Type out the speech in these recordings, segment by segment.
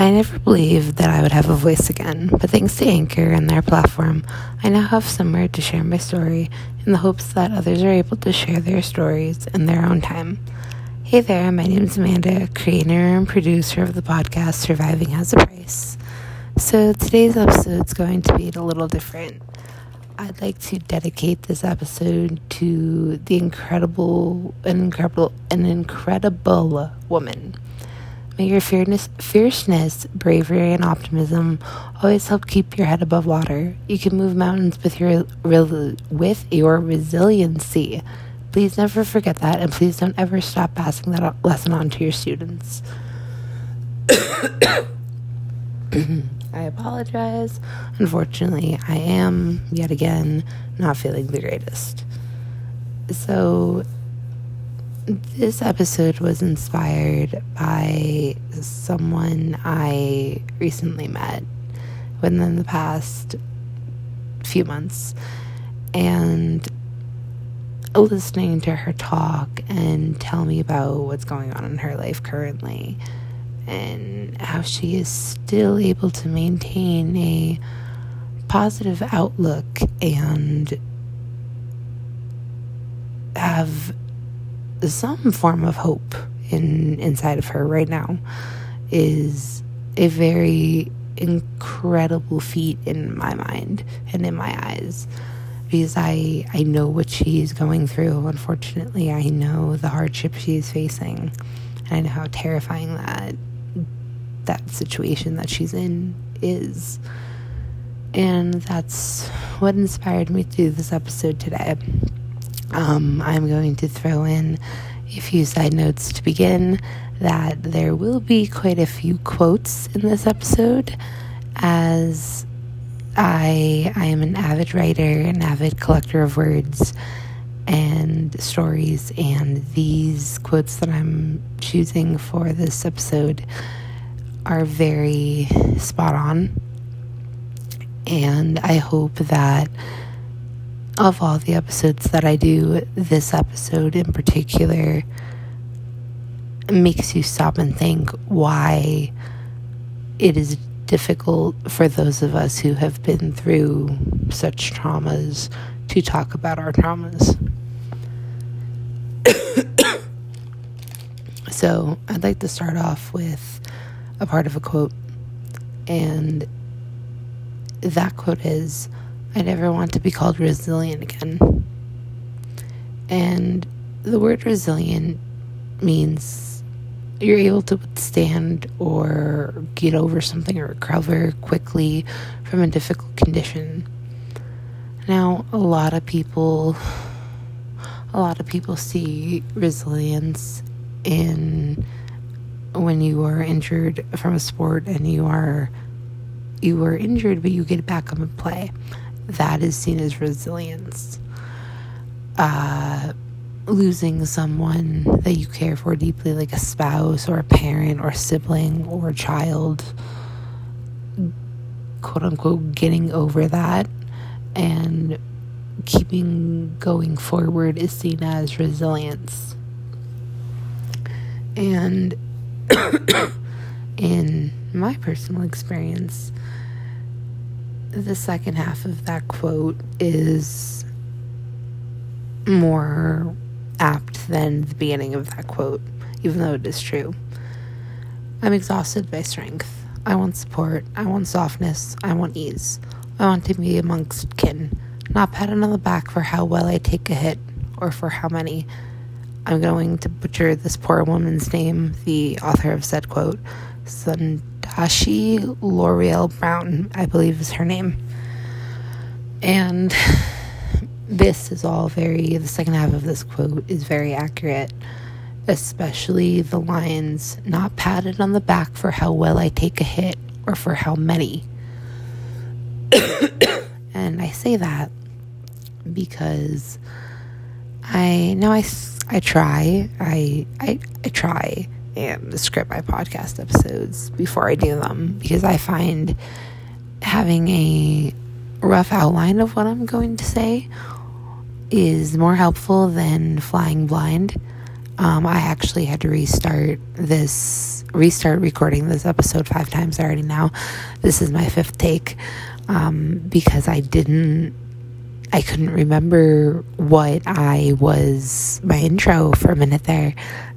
I never believed that I would have a voice again, but thanks to Anchor and their platform, I now have somewhere to share my story in the hopes that others are able to share their stories in their own time. Hey there, my name is Amanda, creator and producer of the podcast Surviving Has a Price. So today's episode is going to be a little different. I'd like to dedicate this episode to the incredible, an incredible, an incredible woman. May your fierceness, fierceness, bravery, and optimism always help keep your head above water. You can move mountains with your with your resiliency. Please never forget that, and please don't ever stop passing that lesson on to your students. I apologize. Unfortunately, I am yet again not feeling the greatest. So, this episode was inspired by someone I recently met within the past few months. And listening to her talk and tell me about what's going on in her life currently and how she is still able to maintain a positive outlook and have some form of hope in inside of her right now is a very incredible feat in my mind and in my eyes because I I know what she's going through. Unfortunately, I know the hardship she's facing. And I know how terrifying that that situation that she's in is. And that's what inspired me to do this episode today. Um, I'm going to throw in a few side notes to begin that there will be quite a few quotes in this episode as I I am an avid writer, an avid collector of words and stories and these quotes that I'm choosing for this episode are very spot on. And I hope that of all the episodes that I do, this episode in particular makes you stop and think why it is difficult for those of us who have been through such traumas to talk about our traumas. so, I'd like to start off with a part of a quote. And that quote is I never want to be called resilient again. And the word resilient means you're able to withstand or get over something or recover quickly from a difficult condition. Now, a lot of people a lot of people see resilience in when you are injured from a sport and you are you were injured but you get back up and play that is seen as resilience. Uh, losing someone that you care for deeply like a spouse or a parent or a sibling or a child quote unquote getting over that and keeping going forward is seen as resilience. And in my personal experience, the second half of that quote is more apt than the beginning of that quote, even though it is true. I'm exhausted by strength. I want support. I want softness. I want ease. I want to be amongst kin, not patted on the back for how well I take a hit or for how many. I'm going to butcher this poor woman's name, the author of said quote. Sandashi L'Oreal Brown, I believe is her name. And this is all very, the second half of this quote is very accurate, especially the lines, not patted on the back for how well I take a hit or for how many. and I say that because I know I I try. I I, I try and script my podcast episodes before I do them because I find having a rough outline of what I'm going to say is more helpful than flying blind. Um, I actually had to restart this restart recording this episode five times already now. This is my fifth take um, because I didn't, I couldn't remember what I was, my intro for a minute there.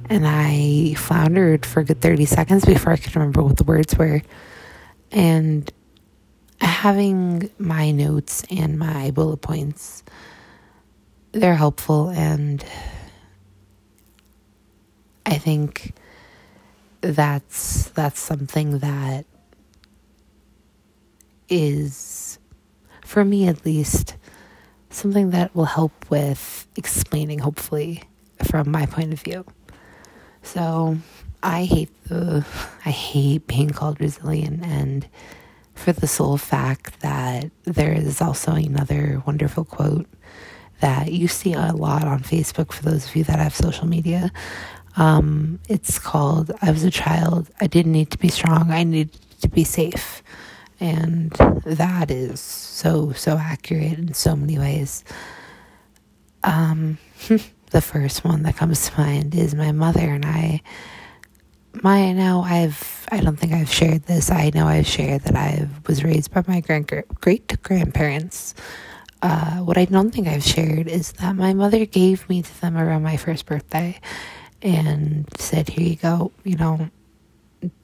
And I floundered for a good 30 seconds before I could remember what the words were. And having my notes and my bullet points, they're helpful. And I think that's that's something that is for me at least something that will help with explaining hopefully from my point of view so i hate the i hate being called resilient and for the sole fact that there is also another wonderful quote that you see a lot on facebook for those of you that have social media um, it's called I Was a Child. I didn't need to be strong. I needed to be safe. And that is so, so accurate in so many ways. Um, the first one that comes to mind is my mother and I. My now I've I don't think I've shared this. I know I've shared that I was raised by my grand great grandparents. Uh, what I don't think I've shared is that my mother gave me to them around my first birthday and said, Here you go, you know,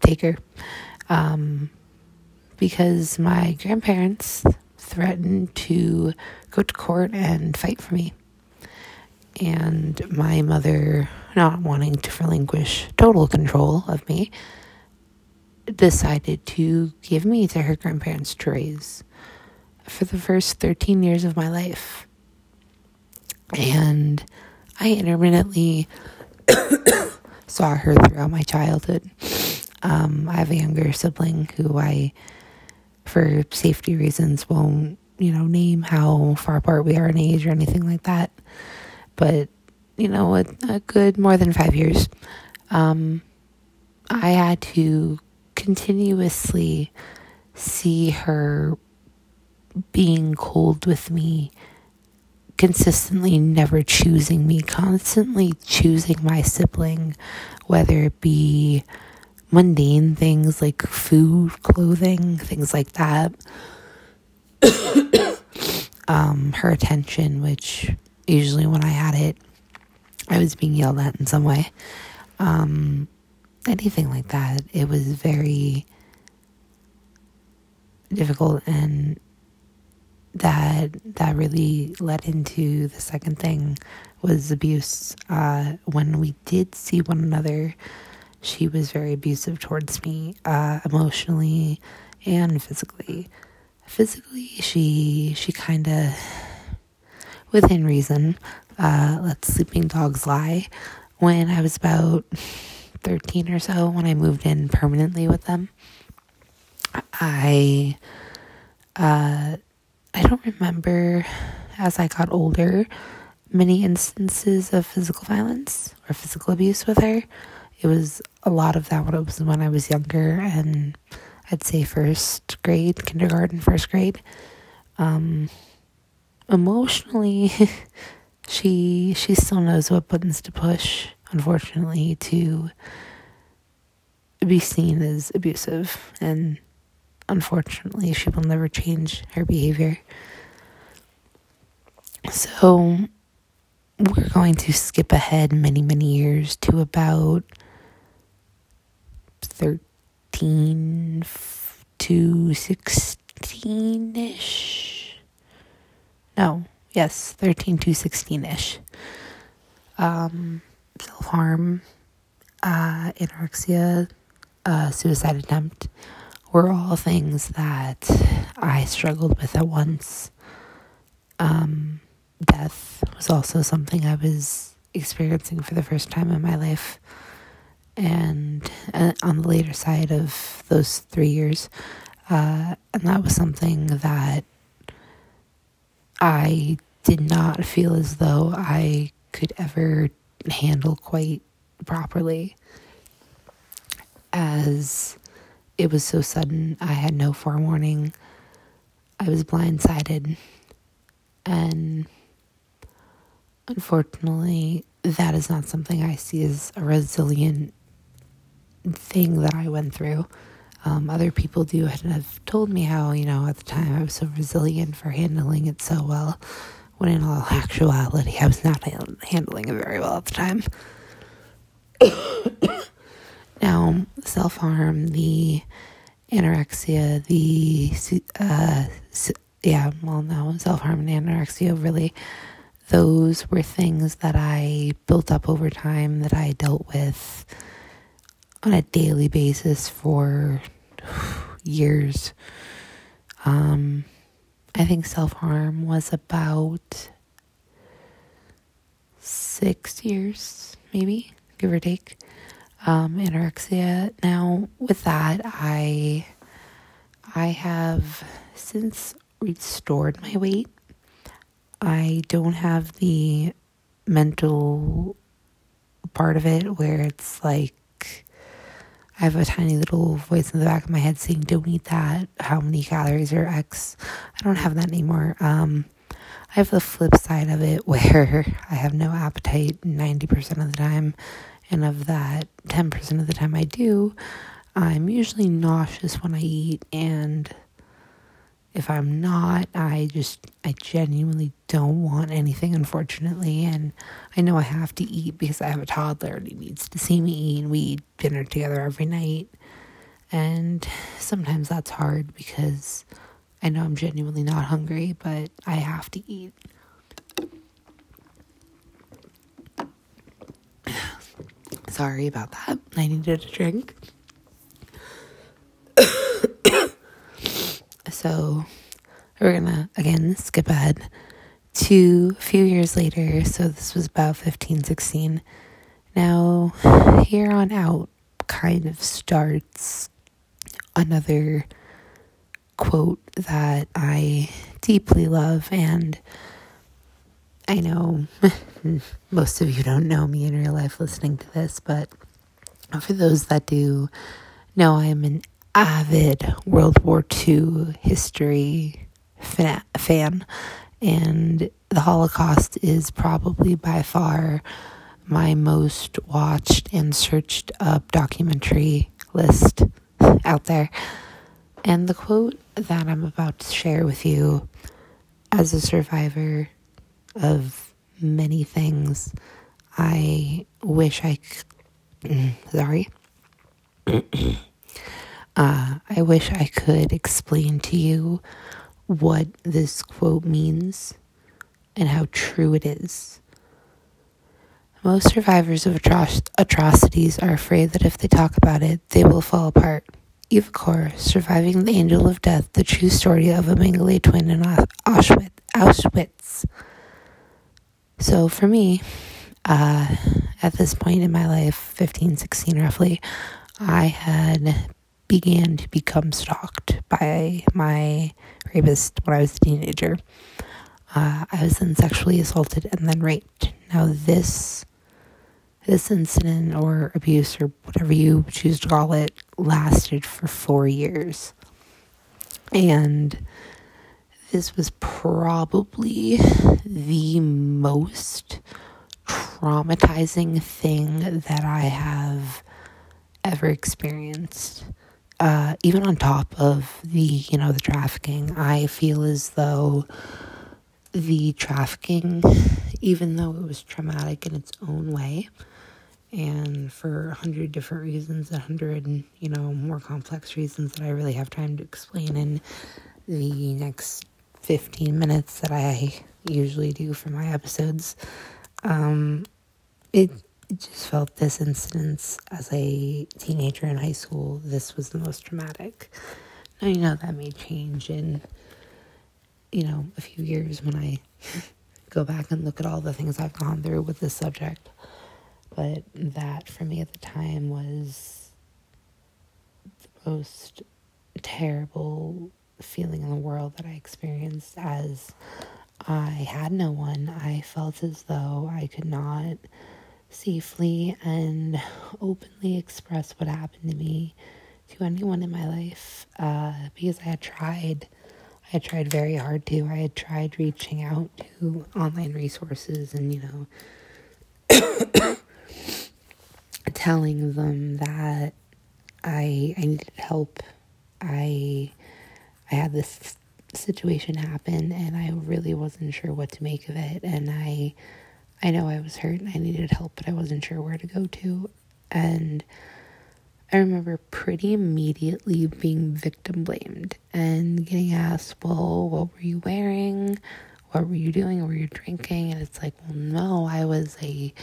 take her. Um, because my grandparents threatened to go to court and fight for me. And my mother, not wanting to relinquish total control of me, decided to give me to her grandparents to raise for the first 13 years of my life. And I intermittently saw her throughout my childhood. Um, I have a younger sibling who I, for safety reasons, won't, you know, name how far apart we are in age or anything like that. But, you know, a, a good more than five years. Um, I had to continuously see her being cold with me consistently never choosing me, constantly choosing my sibling, whether it be mundane things like food, clothing, things like that. um, her attention, which usually when I had it, I was being yelled at in some way. Um, anything like that. It was very difficult and that that really led into the second thing was abuse. Uh, when we did see one another, she was very abusive towards me, uh, emotionally and physically. Physically, she she kind of, within reason, uh, let sleeping dogs lie. When I was about thirteen or so, when I moved in permanently with them, I. Uh, I don't remember as I got older many instances of physical violence or physical abuse with her. It was a lot of that when it was when I was younger and I'd say first grade, kindergarten, first grade. Um, emotionally, she she still knows what buttons to push. Unfortunately, to be seen as abusive and unfortunately, she will never change her behavior. So, we're going to skip ahead many, many years to about 13 to 16 ish. No, yes, 13 to 16 ish. Um, self harm, uh, anorexia, uh, suicide attempt were all things that I struggled with at once. Um, death was also something I was experiencing for the first time in my life. And uh, on the later side of those three years, uh, and that was something that I did not feel as though I could ever handle quite properly as it was so sudden. I had no forewarning. I was blindsided. And unfortunately, that is not something I see as a resilient thing that I went through. Um, other people do and have told me how, you know, at the time I was so resilient for handling it so well, when in all actuality, I was not handling it very well at the time. now, self harm, the anorexia, the, uh, yeah, well, no, self harm and anorexia really, those were things that I built up over time that I dealt with on a daily basis for years. Um, I think self harm was about six years, maybe, give or take. Um, anorexia. Now, with that, I I have since restored my weight. I don't have the mental part of it where it's like I have a tiny little voice in the back of my head saying, Don't eat that. How many calories are X? I don't have that anymore. Um, I have the flip side of it where I have no appetite 90% of the time. And of that 10% of the time I do, I'm usually nauseous when I eat and if I'm not, I just, I genuinely don't want anything, unfortunately. And I know I have to eat because I have a toddler and he needs to see me eat. And we eat dinner together every night. And sometimes that's hard because I know I'm genuinely not hungry, but I have to eat. Sorry about that. I needed a drink. So we're gonna again skip ahead to a few years later. So this was about 15, 16. Now, here on out kind of starts another quote that I deeply love. And I know most of you don't know me in real life listening to this, but for those that do know, I'm an avid World War II history fan, and the Holocaust is probably by far my most watched and searched up documentary list out there. And the quote that I'm about to share with you as a survivor of many things, I wish I. Sorry. Uh, I wish I could explain to you what this quote means and how true it is. Most survivors of atro- atrocities are afraid that if they talk about it, they will fall apart. Eva Kor, Surviving the Angel of Death, the true story of a Mengele twin in Auschwitz. Auschwitz. So for me, uh, at this point in my life, 15, 16 roughly, I had began to become stalked by my rapist when I was a teenager. Uh, I was then sexually assaulted and then raped. Now this this incident or abuse or whatever you choose to call it lasted for four years. And this was probably the most traumatizing thing that I have ever experienced uh, even on top of the you know the trafficking, I feel as though the trafficking, even though it was traumatic in its own way, and for a hundred different reasons, a hundred you know more complex reasons that I really have time to explain in the next fifteen minutes that I usually do for my episodes. Um, it just felt this instance as a teenager in high school, this was the most traumatic. Now, you know, that may change in, you know, a few years when I go back and look at all the things I've gone through with this subject. But that for me at the time was the most terrible feeling in the world that I experienced as I had no one. I felt as though I could not safely and openly express what happened to me to anyone in my life uh, because I had tried. I had tried very hard to. I had tried reaching out to online resources and, you know, telling them that I I needed help. I I had this situation happen and I really wasn't sure what to make of it and I I know I was hurt and I needed help but I wasn't sure where to go to and I remember pretty immediately being victim blamed and getting asked, Well, what were you wearing? What were you doing? Were you drinking? And it's like, Well, no, I was a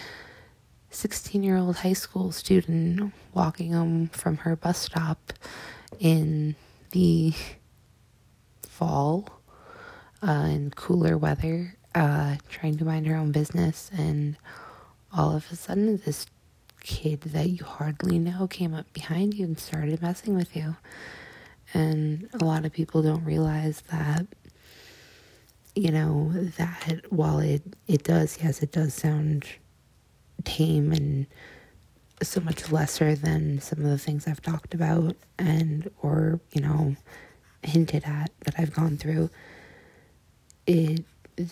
16 year old high school student walking home from her bus stop in the fall uh, in cooler weather, uh, trying to mind her own business. And all of a sudden, this kid that you hardly know came up behind you and started messing with you. And a lot of people don't realize that, you know, that while it, it does, yes, it does sound tame and so much lesser than some of the things I've talked about and, or, you know, hinted at that I've gone through. It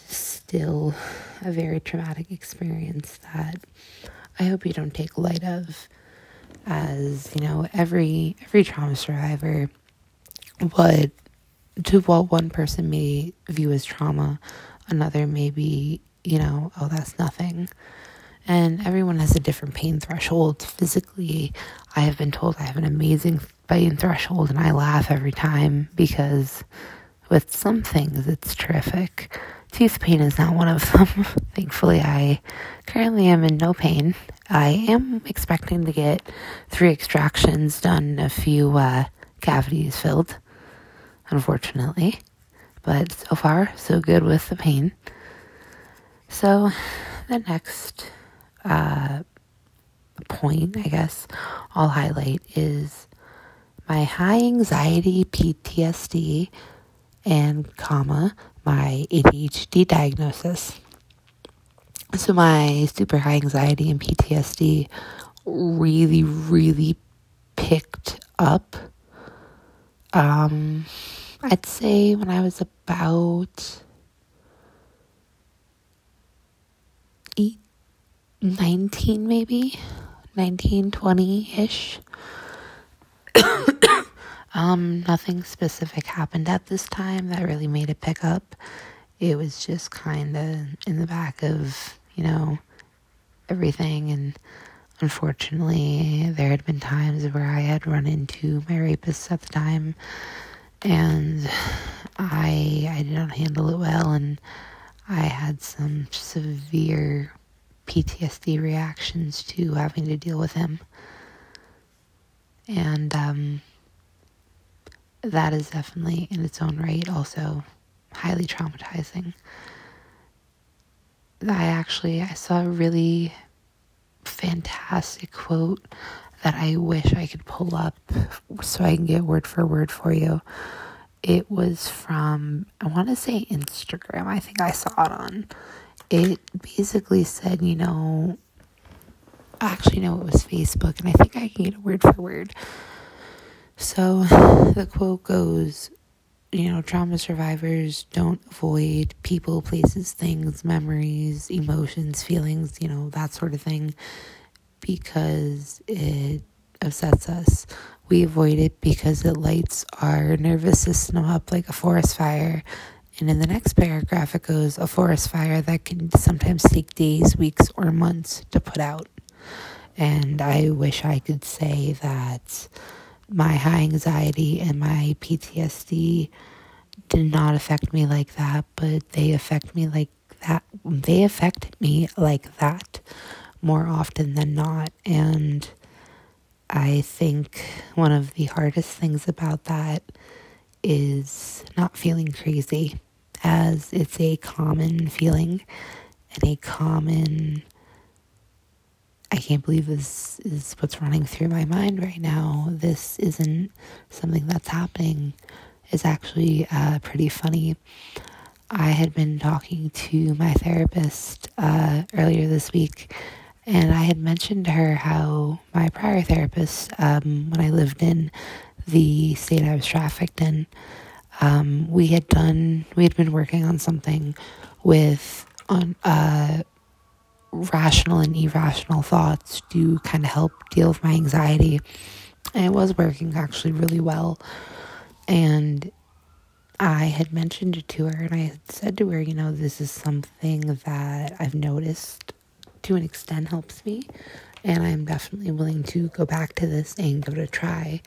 still a very traumatic experience that I hope you don't take light of as, you know, every every trauma survivor what to what one person may view as trauma, another may be, you know, oh that's nothing. And everyone has a different pain threshold. Physically, I have been told I have an amazing pain threshold and I laugh every time because with some things it's terrific. Tooth pain is not one of them. Thankfully, I currently am in no pain. I am expecting to get three extractions done, a few uh, cavities filled, unfortunately. But so far, so good with the pain. So, the next uh, point, I guess, I'll highlight is my high anxiety PTSD and comma my ADHD diagnosis. So my super high anxiety and PTSD really, really picked up. Um, I'd say when I was about eight, 19 maybe, 19, 20 ish. Um, nothing specific happened at this time that really made it pick up. It was just kind of in the back of, you know, everything. And unfortunately, there had been times where I had run into my rapist at the time, and I I did not handle it well, and I had some severe PTSD reactions to having to deal with him. And um, that is definitely in its own right also highly traumatizing. I actually I saw a really fantastic quote that I wish I could pull up so I can get word for word for you. It was from I want to say Instagram. I think I saw it on. It basically said, you know, actually no, it was Facebook and I think I can get a word for word so the quote goes, you know, trauma survivors don't avoid people, places, things, memories, emotions, feelings, you know, that sort of thing because it upsets us. We avoid it because it lights our nervous system up like a forest fire. And in the next paragraph, it goes a forest fire that can sometimes take days, weeks, or months to put out. And I wish I could say that my high anxiety and my PTSD did not affect me like that, but they affect me like that. They affect me like that more often than not. And I think one of the hardest things about that is not feeling crazy, as it's a common feeling and a common I can't believe this is what's running through my mind right now. This isn't something that's happening. It's actually uh, pretty funny. I had been talking to my therapist uh, earlier this week, and I had mentioned to her how my prior therapist, um, when I lived in the state I was trafficked in, um, we had done, we had been working on something with on uh, rational and irrational thoughts to kind of help deal with my anxiety. And it was working actually really well. And I had mentioned it to her and I had said to her, you know, this is something that I've noticed to an extent helps me. And I'm definitely willing to go back to this and give it a try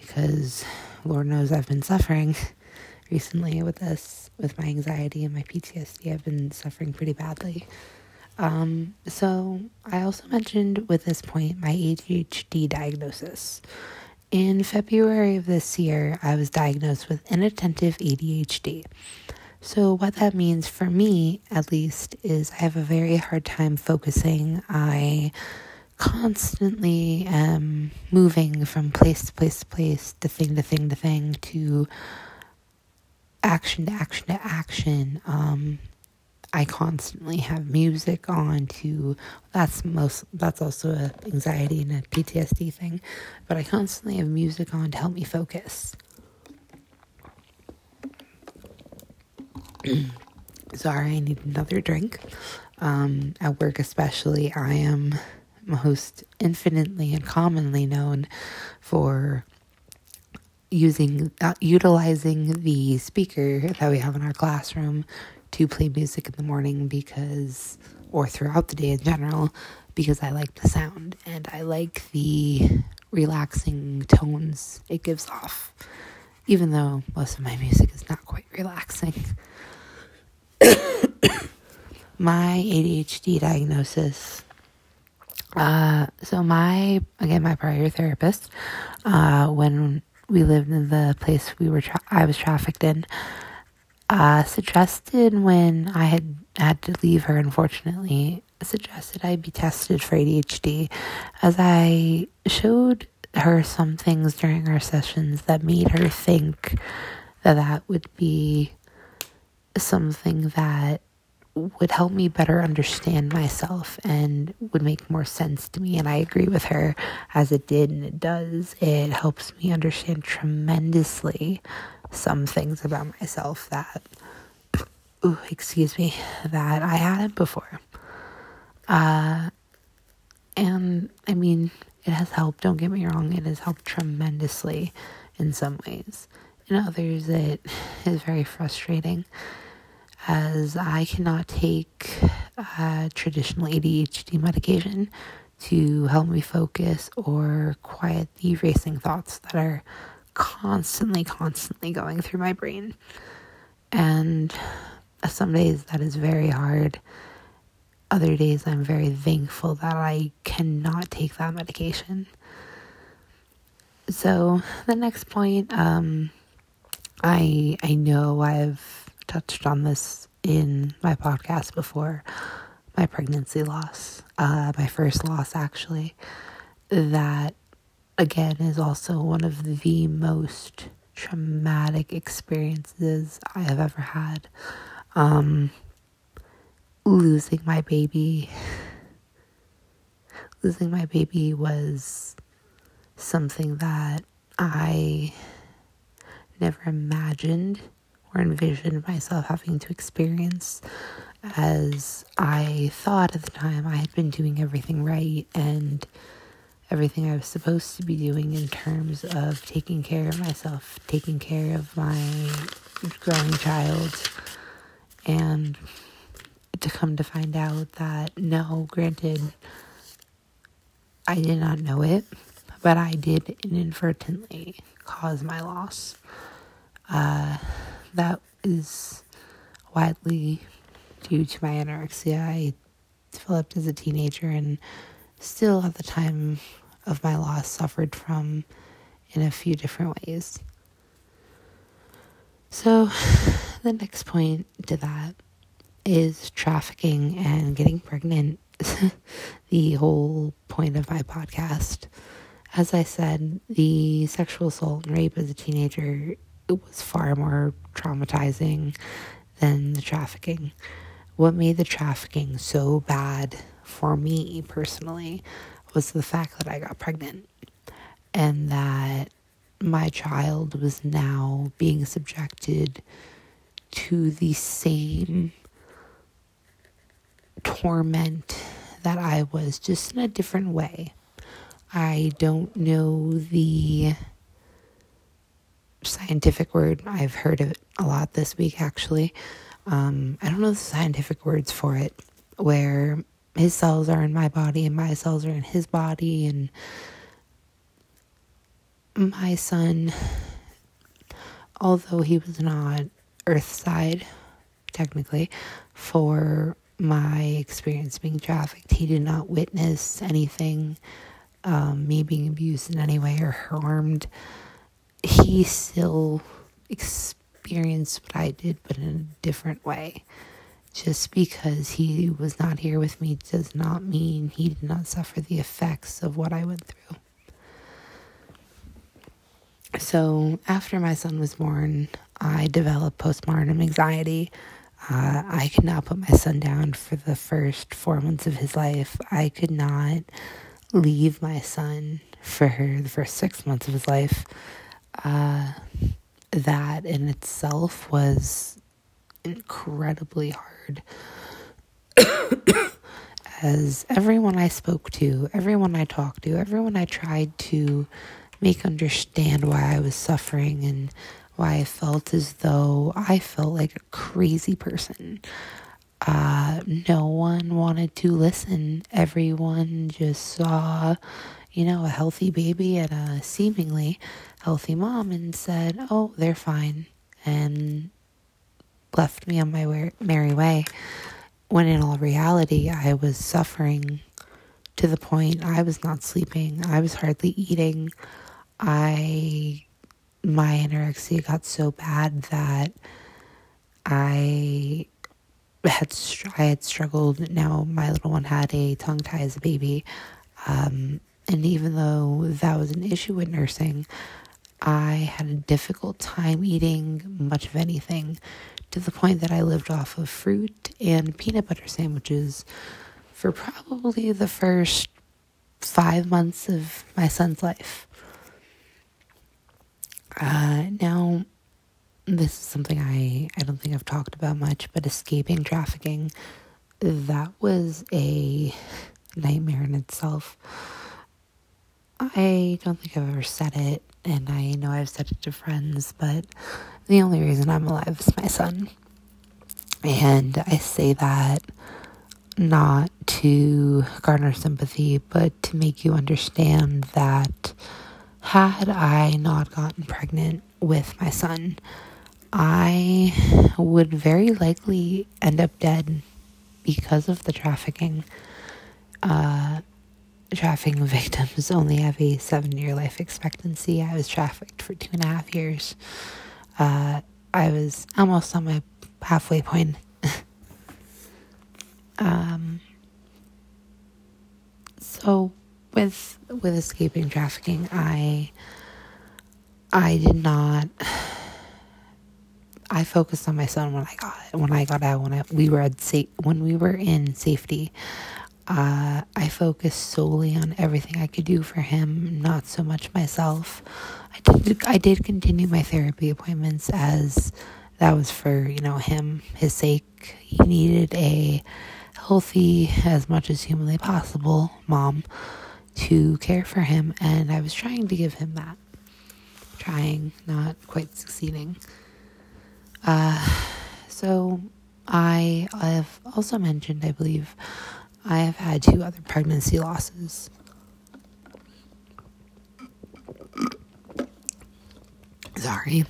because Lord knows I've been suffering recently with this, with my anxiety and my PTSD. I've been suffering pretty badly. Um, so I also mentioned with this point my ADHD diagnosis. In February of this year, I was diagnosed with inattentive ADHD. So, what that means for me, at least, is I have a very hard time focusing. I constantly am moving from place to place to place, to thing to thing to thing, to action to action to action. Um, I constantly have music on to that's most that's also a anxiety and a PTSD thing, but I constantly have music on to help me focus. Sorry, I need another drink. Um, at work, especially, I am most infinitely and commonly known for using uh, utilizing the speaker that we have in our classroom to play music in the morning because, or throughout the day in general, because I like the sound and I like the relaxing tones it gives off, even though most of my music is not quite relaxing. my ADHD diagnosis. Uh, so my again my prior therapist, uh, when we lived in the place we were tra- I was trafficked in, uh, suggested when I had had to leave her, unfortunately, suggested I be tested for ADHD as I showed her some things during our sessions that made her think that that would be something that would help me better understand myself and would make more sense to me. And I agree with her as it did and it does. It helps me understand tremendously some things about myself that, ooh, excuse me, that I hadn't before. Uh, and I mean, it has helped, don't get me wrong, it has helped tremendously in some ways. In others, it is very frustrating as I cannot take uh, traditional ADHD medication to help me focus or quiet the racing thoughts that are constantly, constantly going through my brain. And some days that is very hard. Other days I'm very thankful that I cannot take that medication. So the next point, um, I I know I've touched on this in my podcast before. My pregnancy loss, uh, my first loss actually, that again is also one of the most traumatic experiences I have ever had. Um, losing my baby, losing my baby was something that I never imagined or envisioned myself having to experience as I thought at the time I had been doing everything right and everything I was supposed to be doing in terms of taking care of myself, taking care of my growing child, and to come to find out that no, granted, I did not know it, but I did inadvertently cause my loss. Uh, that is widely due to my anorexia. I developed as a teenager and still at the time of my loss suffered from in a few different ways. So, the next point to that is trafficking and getting pregnant. the whole point of my podcast. As I said, the sexual assault and rape as a teenager was far more traumatizing than the trafficking. What made the trafficking so bad for me personally was the fact that I got pregnant and that my child was now being subjected to the same torment that I was, just in a different way. I don't know the scientific word. I've heard it a lot this week, actually. Um, I don't know the scientific words for it, where his cells are in my body and my cells are in his body, and my son, although he was not Earthside, technically, for my experience being trafficked, he did not witness anything, um, me being abused in any way or harmed. He still experienced what I did, but in a different way. Just because he was not here with me does not mean he did not suffer the effects of what I went through. So, after my son was born, I developed postpartum anxiety. Uh, I could not put my son down for the first four months of his life. I could not leave my son for the first six months of his life. Uh, that in itself was incredibly hard. As everyone I spoke to, everyone I talked to, everyone I tried to make understand why I was suffering and why I felt as though I felt like a crazy person. Uh, no one wanted to listen. Everyone just saw, you know, a healthy baby and a seemingly healthy mom and said, oh, they're fine, and left me on my merry way. When in all reality, I was suffering to the point I was not sleeping, I was hardly eating. I my anorexia got so bad that I had I had struggled. Now my little one had a tongue tie as a baby, um, and even though that was an issue with nursing, I had a difficult time eating much of anything, to the point that I lived off of fruit and peanut butter sandwiches for probably the first five months of my son's life. Uh, now, this is something I, I don't think I've talked about much, but escaping trafficking, that was a nightmare in itself. I don't think I've ever said it, and I know I've said it to friends, but the only reason I'm alive is my son. And I say that not to garner sympathy, but to make you understand that had I not gotten pregnant with my son, I would very likely end up dead because of the trafficking. Uh, trafficking victims only have a seven year life expectancy. I was trafficked for two and a half years. Uh, I was almost on my halfway point. um, so with with escaping trafficking, I I did not. I focused on my son when I got when I got out when I, we were at sa- when we were in safety. Uh, I focused solely on everything I could do for him, not so much myself. I did I did continue my therapy appointments as that was for you know him his sake. He needed a healthy as much as humanly possible mom to care for him, and I was trying to give him that. Trying, not quite succeeding. Uh, so I have also mentioned, I believe, I have had two other pregnancy losses. Sorry.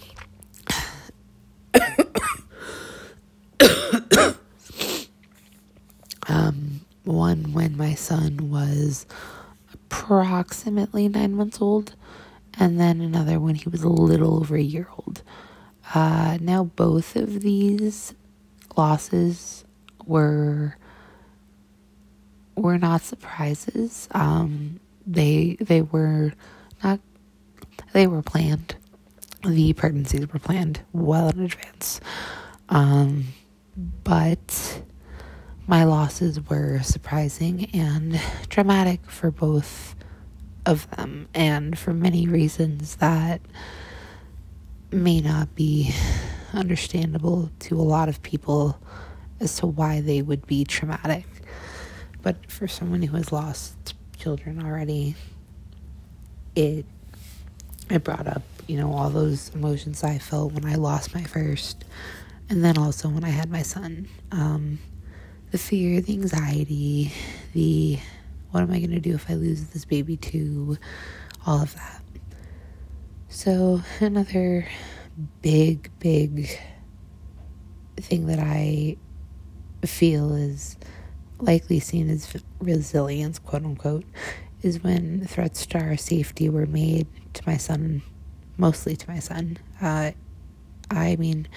um, one when my son was approximately nine months old, and then another when he was a little over a year old. Uh, now, both of these losses were were not surprises. Um, they they were not they were planned. The pregnancies were planned well in advance. Um, but my losses were surprising and traumatic for both of them, and for many reasons that may not be understandable to a lot of people as to why they would be traumatic. But for someone who has lost children already, it it brought up, you know, all those emotions I felt when I lost my first, and then also when I had my son. Um, the fear, the anxiety, the what am I going to do if I lose this baby too, all of that. So, another big, big thing that I feel is likely seen as resilience, quote unquote, is when threats to our safety were made to my son, mostly to my son. Uh, I mean,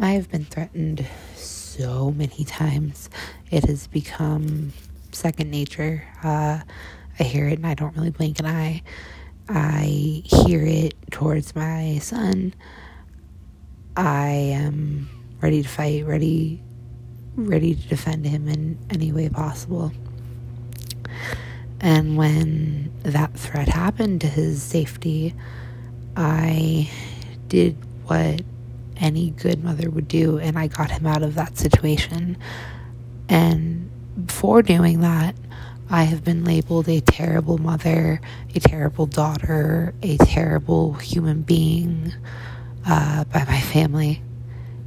I have been threatened so many times. It has become second nature. Uh, I hear it and I don't really blink an eye. I hear it towards my son. I am ready to fight, ready ready to defend him in any way possible. And when that threat happened to his safety, I did what any good mother would do, and I got him out of that situation. And before doing that, I have been labeled a terrible mother, a terrible daughter, a terrible human being uh, by my family,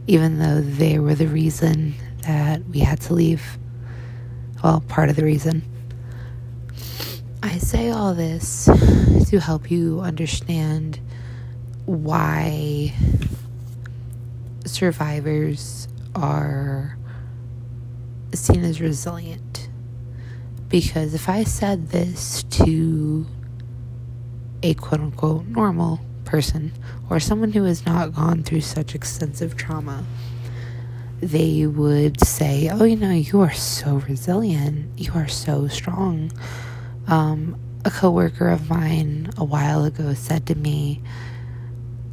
even though they were the reason that we had to leave. Well, part of the reason. I say all this to help you understand why survivors are seen as resilient. Because if I said this to a quote unquote normal person or someone who has not gone through such extensive trauma, they would say, Oh, you know, you are so resilient. You are so strong. Um, a coworker of mine a while ago said to me,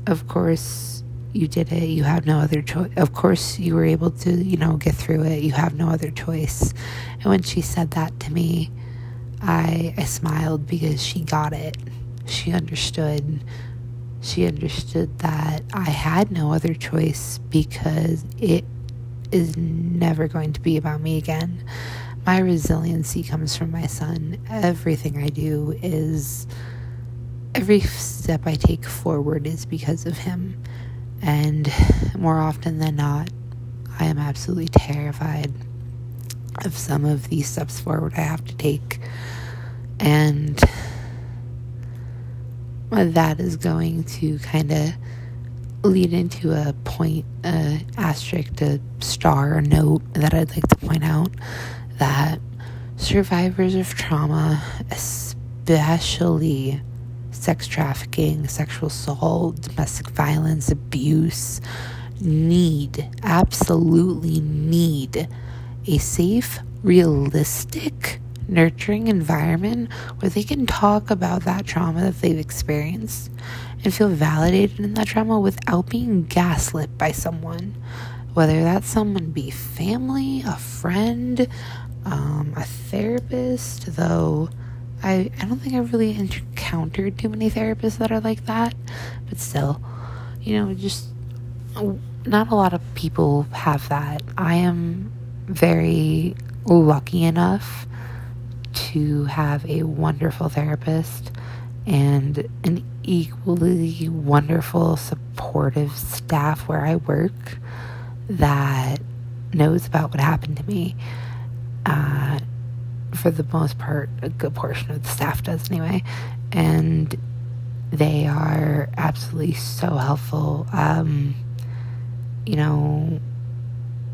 Of course, you did it. You have no other choice. Of course, you were able to, you know, get through it. You have no other choice. And when she said that to me, I, I smiled because she got it. She understood. She understood that I had no other choice because it is never going to be about me again. My resiliency comes from my son. Everything I do is, every step I take forward is because of him. And more often than not, I am absolutely terrified of some of these steps forward I have to take. And that is going to kind of lead into a point, uh, asterisk, a star, a note that I'd like to point out that survivors of trauma, especially sex trafficking, sexual assault, domestic violence, abuse, need, absolutely need a safe, realistic, nurturing environment where they can talk about that trauma that they've experienced and feel validated in that trauma without being gaslit by someone. Whether that someone be family, a friend, um, a therapist, though I, I don't think I've really encountered too many therapists that are like that, but still, you know, just not a lot of people have that. I am very lucky enough to have a wonderful therapist and an equally wonderful, supportive staff where I work that knows about what happened to me. Uh, for the most part, a good portion of the staff does anyway. And they are absolutely so helpful. Um, you know,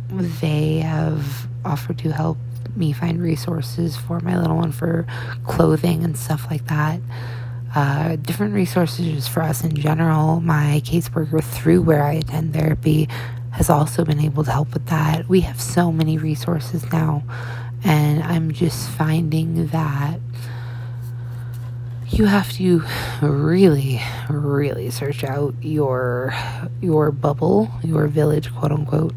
they have offered to help me find resources for my little one for clothing and stuff like that uh, different resources for us in general. My caseworker through where I attend therapy has also been able to help with that. We have so many resources now, and I'm just finding that you have to really, really search out your your bubble, your village, quote unquote,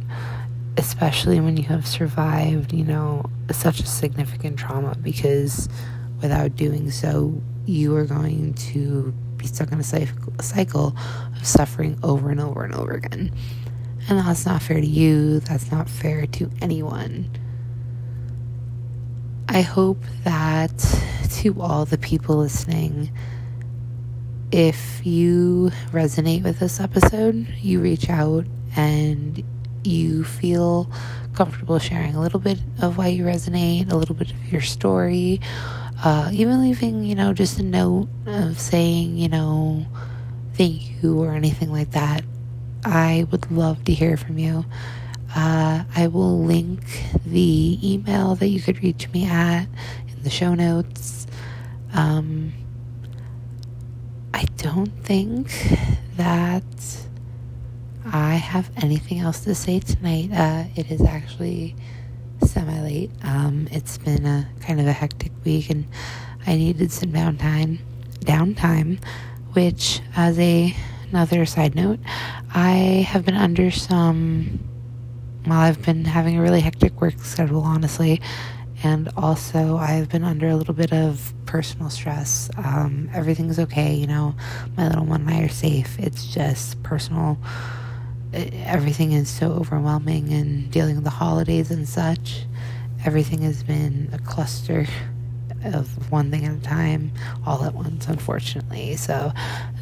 especially when you have survived, you know, such a significant trauma because without doing so, you are going to be stuck in a cycle of suffering over and over and over again. And that's not fair to you, that's not fair to anyone. I hope that to all the people listening, if you resonate with this episode, you reach out and you feel comfortable sharing a little bit of why you resonate, a little bit of your story, uh, even leaving, you know, just a note of saying, you know, thank you or anything like that. I would love to hear from you. Uh, I will link the email that you could reach me at in the show notes. Um, I don't think that I have anything else to say tonight. Uh, it is actually semi late. Um, it's been a kind of a hectic week, and I needed some downtime. Downtime, which, as a another side note, I have been under some. Well, I've been having a really hectic work schedule, honestly, and also I've been under a little bit of personal stress. Um, everything's okay, you know. My little one and I are safe. It's just personal everything is so overwhelming and dealing with the holidays and such. Everything has been a cluster of one thing at a time, all at once, unfortunately. So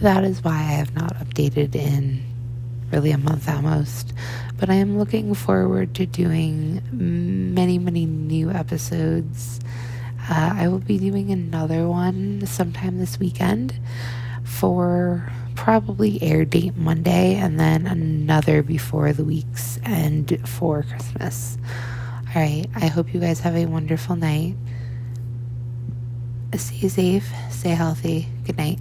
that is why I have not updated in really a month almost. But I am looking forward to doing many, many new episodes. Uh, I will be doing another one sometime this weekend for probably air date Monday and then another before the week's end for Christmas. All right, I hope you guys have a wonderful night. Stay safe, stay healthy. Good night.